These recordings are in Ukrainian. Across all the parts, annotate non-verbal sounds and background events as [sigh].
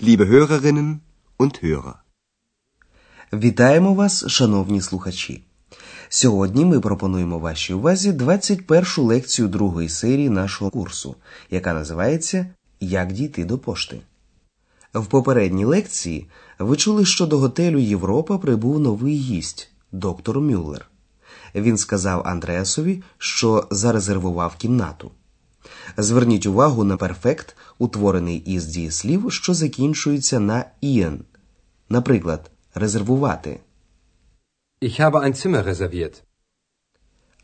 liebe Hörerinnen und Hörer. Вітаємо вас, шановні слухачі. Сьогодні ми пропонуємо вашій увазі 21-шу лекцію другої серії нашого курсу, яка називається Як дійти до пошти. В попередній лекції ви чули, що до готелю Європа прибув новий гість доктор Мюллер. Він сказав Андреасові, що зарезервував кімнату. Зверніть увагу на перфект, утворений із дієслів, що закінчується на ієн. Наприклад, резервувати. Ich habe ein Zimmer reserviert.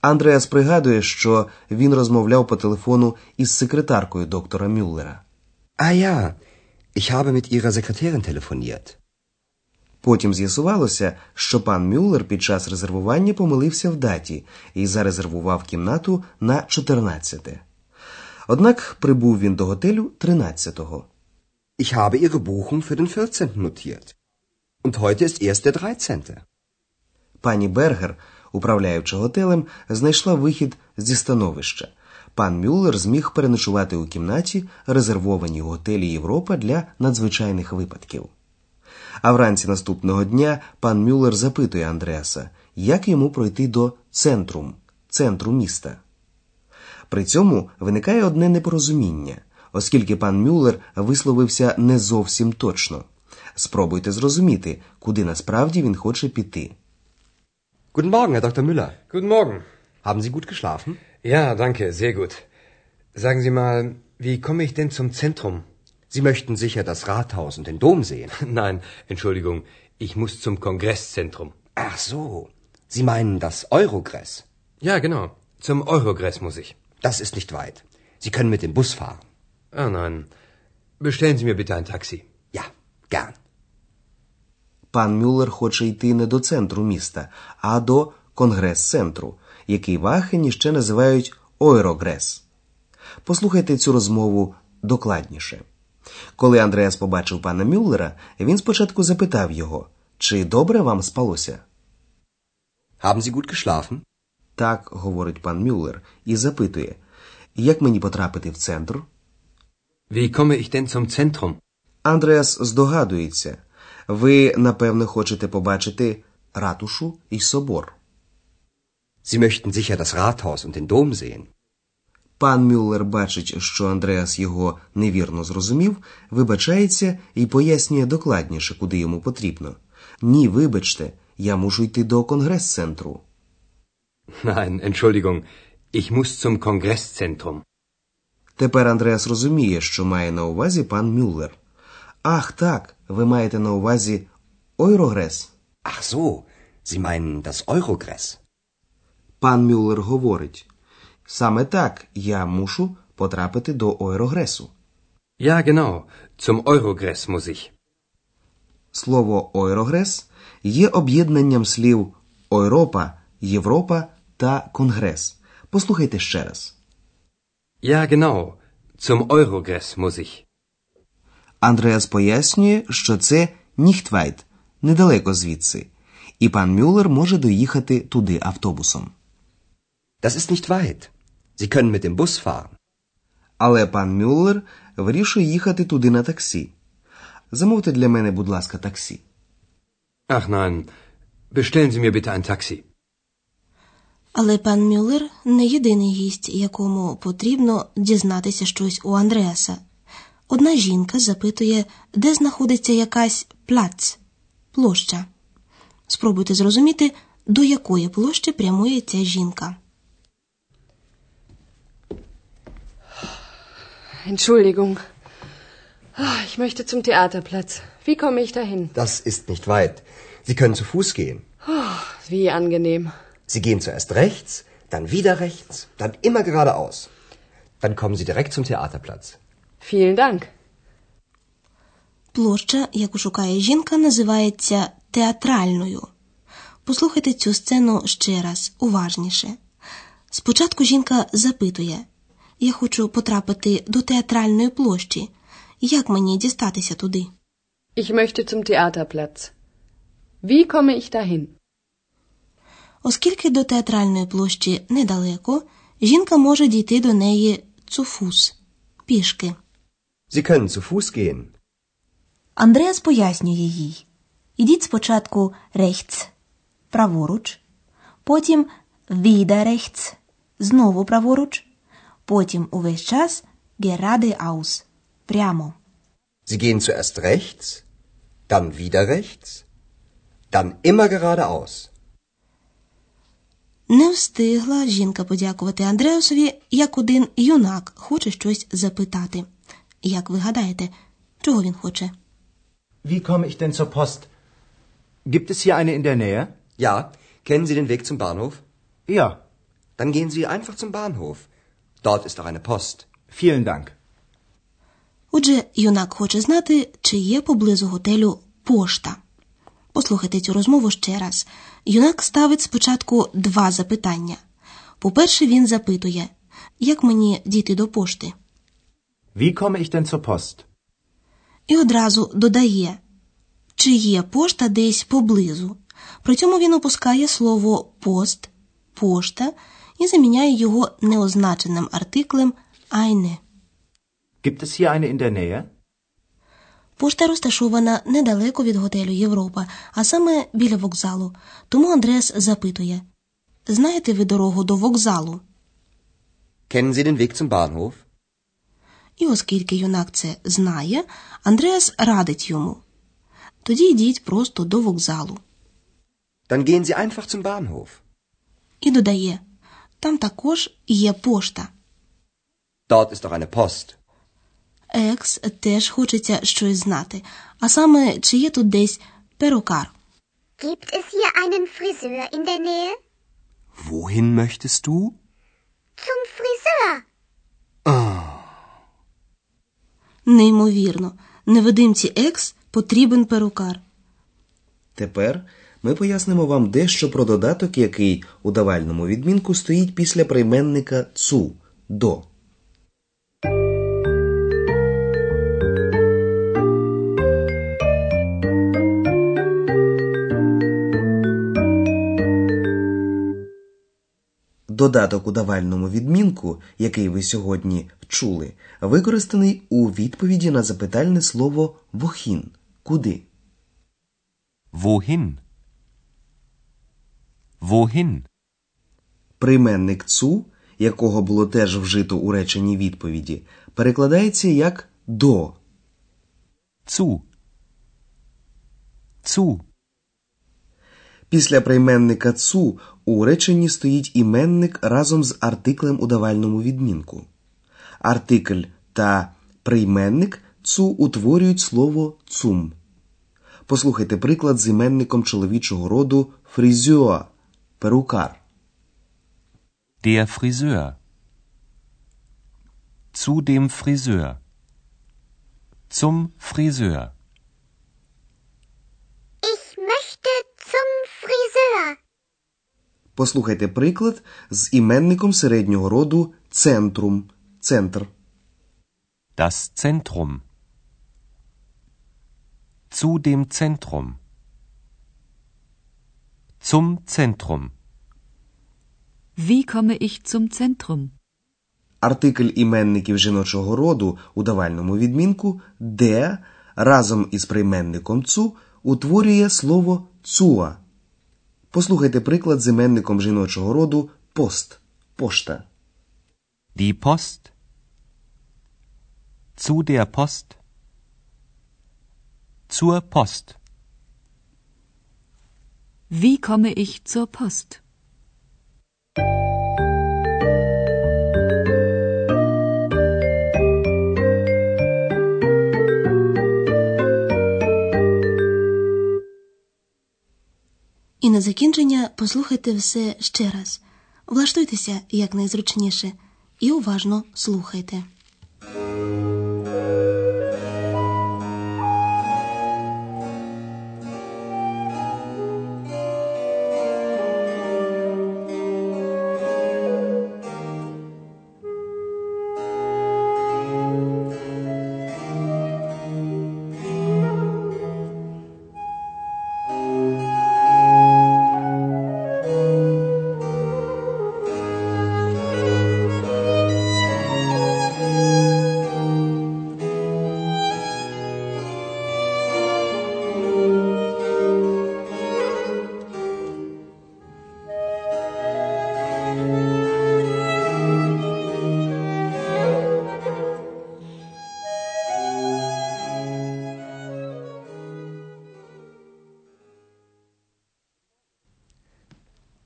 Андреас пригадує, що він розмовляв по телефону із секретаркою доктора Мюллера. Ah ja, ich habe mit Ihrer Sekretärin telefoniert. Потім з'ясувалося, що пан Мюллер під час резервування помилився в даті і зарезервував кімнату на 14. Однак прибув він до готелю 13-го. Ich habe Ihre Buchung für den 14. notiert. Und heute ist erst der 13. Пані Бергер, управляючи готелем, знайшла вихід зі становища. Пан Мюллер зміг переночувати у кімнаті, резервованій у готелі Європа для надзвичайних випадків. А вранці наступного дня пан Мюллер запитує Андреаса, як йому пройти до центрум, центру міста. При цьому виникає одне непорозуміння, оскільки пан Мюллер висловився не зовсім точно. Спробуйте зрозуміти, куди насправді він хоче піти. Guten Morgen, Herr Dr. Müller. Guten Morgen. Haben Sie gut geschlafen? Ja, danke, sehr gut. Sagen Sie mal, wie komme ich denn zum Zentrum? Sie möchten sicher das Rathaus und den Dom sehen. [laughs] Nein, Entschuldigung, ich muss zum Kongresszentrum. Ach so. Sie meinen das Eurogress. Ja, genau. Zum Eurogress muss ich. Das ist nicht weit. Sie können mit dem Bus fahren. Ah nein. Bestellen Sie mir bitte ein Taxi. Ja, gern. Пан Мюллер хоче йти не до центру міста, а до конгрес-центру, який в Ахені ще називають Ойрогрес. Послухайте цю розмову докладніше. Коли Андреас побачив пана Мюллера, він спочатку запитав його, чи добре вам спалося? Haben Sie gut geschlafen? Так, говорить пан Мюллер, і запитує, як мені потрапити в центр? Wie komme ich denn zum Zentrum? Андреас здогадується, ви, напевно, хочете побачити ратушу і собор. Sie möchten sicher das Rathaus und den Dom sehen. Пан Мюллер бачить, що Андреас його невірно зрозумів, вибачається і пояснює докладніше, куди йому потрібно. Ні, вибачте, я мушу йти до конгрес-центру. [laughs] Nein, Entschuldigung, ich muss zum Kongresszentrum. Тепер Андреас розуміє, що має на увазі пан Мюллер. Ах, так, ви маєте на увазі Ойрогрес. Ach so. Sie meinen das Eurogress. Пан Мюллер говорить. Саме так я мушу потрапити до Ойрогресу. Ja, genau. Zum Eurogress muss ich. Слово Ойрогрес є об'єднанням слів Ойропа, Європа та Конгрес. Послухайте ще раз. Ja, genau. Zum Eurogress muss ich. Андреас пояснює, що це Ніхтвайт, недалеко звідси, і пан Мюллер може доїхати туди автобусом. Das ist nicht weit. Sie können mit dem Bus fahren. Але пан Мюллер вирішує їхати туди на таксі. Замовте для мене, будь ласка, таксі. Ach nein, bestellen Sie mir bitte ein Taxi. Але пан Мюллер не єдиний гість, якому потрібно дізнатися щось у Андреаса. Одна жінка запитує, де знаходиться якась плац, площа. Спробуйте зрозуміти, до якої площі прямує ця жінка. Entschuldigung. Ah, Ich möchte zum Theaterplatz. Wie komme ich dahin? Das ist nicht weit. Sie können zu Fuß gehen. Wie angenehm. Sie gehen zuerst rechts, dann wieder rechts, dann immer geradeaus. Dann kommen Sie direkt zum Theaterplatz. Vielen Dank. Площа, яку шукає жінка, називається театральною. Послухайте цю сцену ще раз, уважніше. Спочатку жінка запитує: Я хочу потрапити до театральної площі. Як мені дістатися туди? Ich möchte zum Theaterplatz. Wie komme ich dahin? Оскільки до театральної площі недалеко, жінка може дійти до неї цуфус пішки. Sie können zu Fuß gehen. Андреас пояснює їй. Ідіть спочатку rechts – праворуч, потім wieder rechts – знову праворуч, потім увесь час geradeaus – прямо. Sie gehen zuerst rechts, dann wieder rechts, dann immer geradeaus. Не встигла жінка подякувати Андреасові, як один юнак хоче щось запитати. Як ви гадаєте, чого він хоче? Wie komme ich denn zur Post? Gibt es hier eine in der Nähe? Ja, kennen Sie den Weg zum Bahnhof? Ja, Dann gehen Sie einfach zum Bahnhof. Dort ist auch eine Post. vielen Dank. Отже, юнак хоче знати, чи є поблизу готелю пошта. Послухайте цю розмову ще раз. Юнак ставить спочатку два запитання. По-перше, він запитує, як мені дійти до пошти? Wie komme ich denn zur Post? І одразу додає, чи є пошта десь поблизу. При цьому він опускає слово пост, пошта і заміняє його неозначеним артиклем eine. Gibt es hier eine in der Nähe? Пошта розташована недалеко від готелю Європа, а саме біля вокзалу. Тому Андреас запитує: Знаєте ви дорогу до вокзалу? Kennen Sie den Weg zum Bahnhof? І оскільки юнак це знає, Андреас радить йому. Тоді йдіть просто до вокзалу. Dann gehen Sie einfach zum Bahnhof. І додає: там також є пошта. Dort ist auch eine Post. Екс теж хочеться щось знати, а саме, чи є тут десь перукар. Gibt es hier einen Friseur in der Nähe? Wohin möchtest du? Zum Friseur. Неймовірно, невидимці екс потрібен перукар. Тепер ми пояснимо вам дещо про додаток, який у давальному відмінку стоїть після прийменника цу до. Додаток у давальному відмінку, який ви сьогодні чули, використаний у відповіді на запитальне слово вохін куди. Wohin? Wohin? Прийменник цу, якого було теж вжито у реченні відповіді, перекладається як до. Zu. Zu. Після прийменника цу у реченні стоїть іменник разом з артиклем у давальному відмінку. Артикль та прийменник цу утворюють слово цум. Послухайте приклад з іменником чоловічого роду фрізюа перукар. Der Friseur. Zu dem Friseur. Zum Friseur. Ich möchte zum Friseur. Послухайте приклад з іменником середнього роду центрум центр. Das Zentrum. Zu dem Zentrum. Zum Zentrum. Wie komme ich zum Zentrum? Артикль іменників жіночого роду у давальному відмінку де разом із прийменником цу утворює слово цуа. Послухайте приклад з іменником жіночого роду пост пошта. Die Post. Zu der Post. Zur Post. Wie komme ich zur Post? І на закінчення послухайте все ще раз. Влаштуйтеся якнайзручніше і уважно слухайте.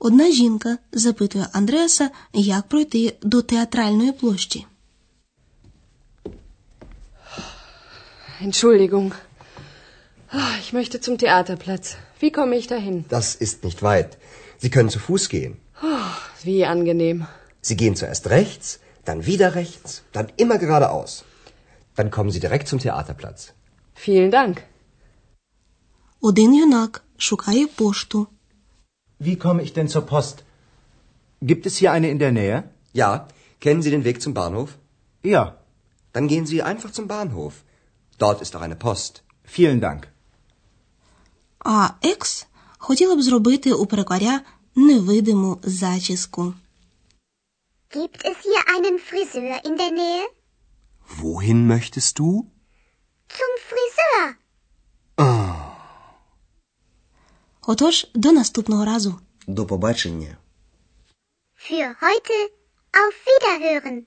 Одна жінка запитує Андреаса, як пройти до театральної площі. Entschuldigung. Ah, Ich möchte zum Theaterplatz. Wie komme ich dahin? Das ist nicht weit. Sie können zu Fuß gehen. Wie angenehm. Sie gehen zuerst rechts, dann wieder rechts, dann immer geradeaus. Dann kommen Sie direkt zum Theaterplatz. Vielen Dank. Один юнак шукає пошту. Wie komme ich denn zur Post? Gibt es hier eine in der Nähe? Ja, kennen Sie den Weg zum Bahnhof? Ja, Dann gehen Sie einfach zum Bahnhof. Dort ist auch eine Post. vielen Dank. А екс хотіла б зробити у перекаря невидиму зачіску. Gibt es hier einen Friseur in der Nähe? Wohin möchtest du? Zum Friseur. Отож, до наступного разу. До побачення. Für heute auf Wiederhören.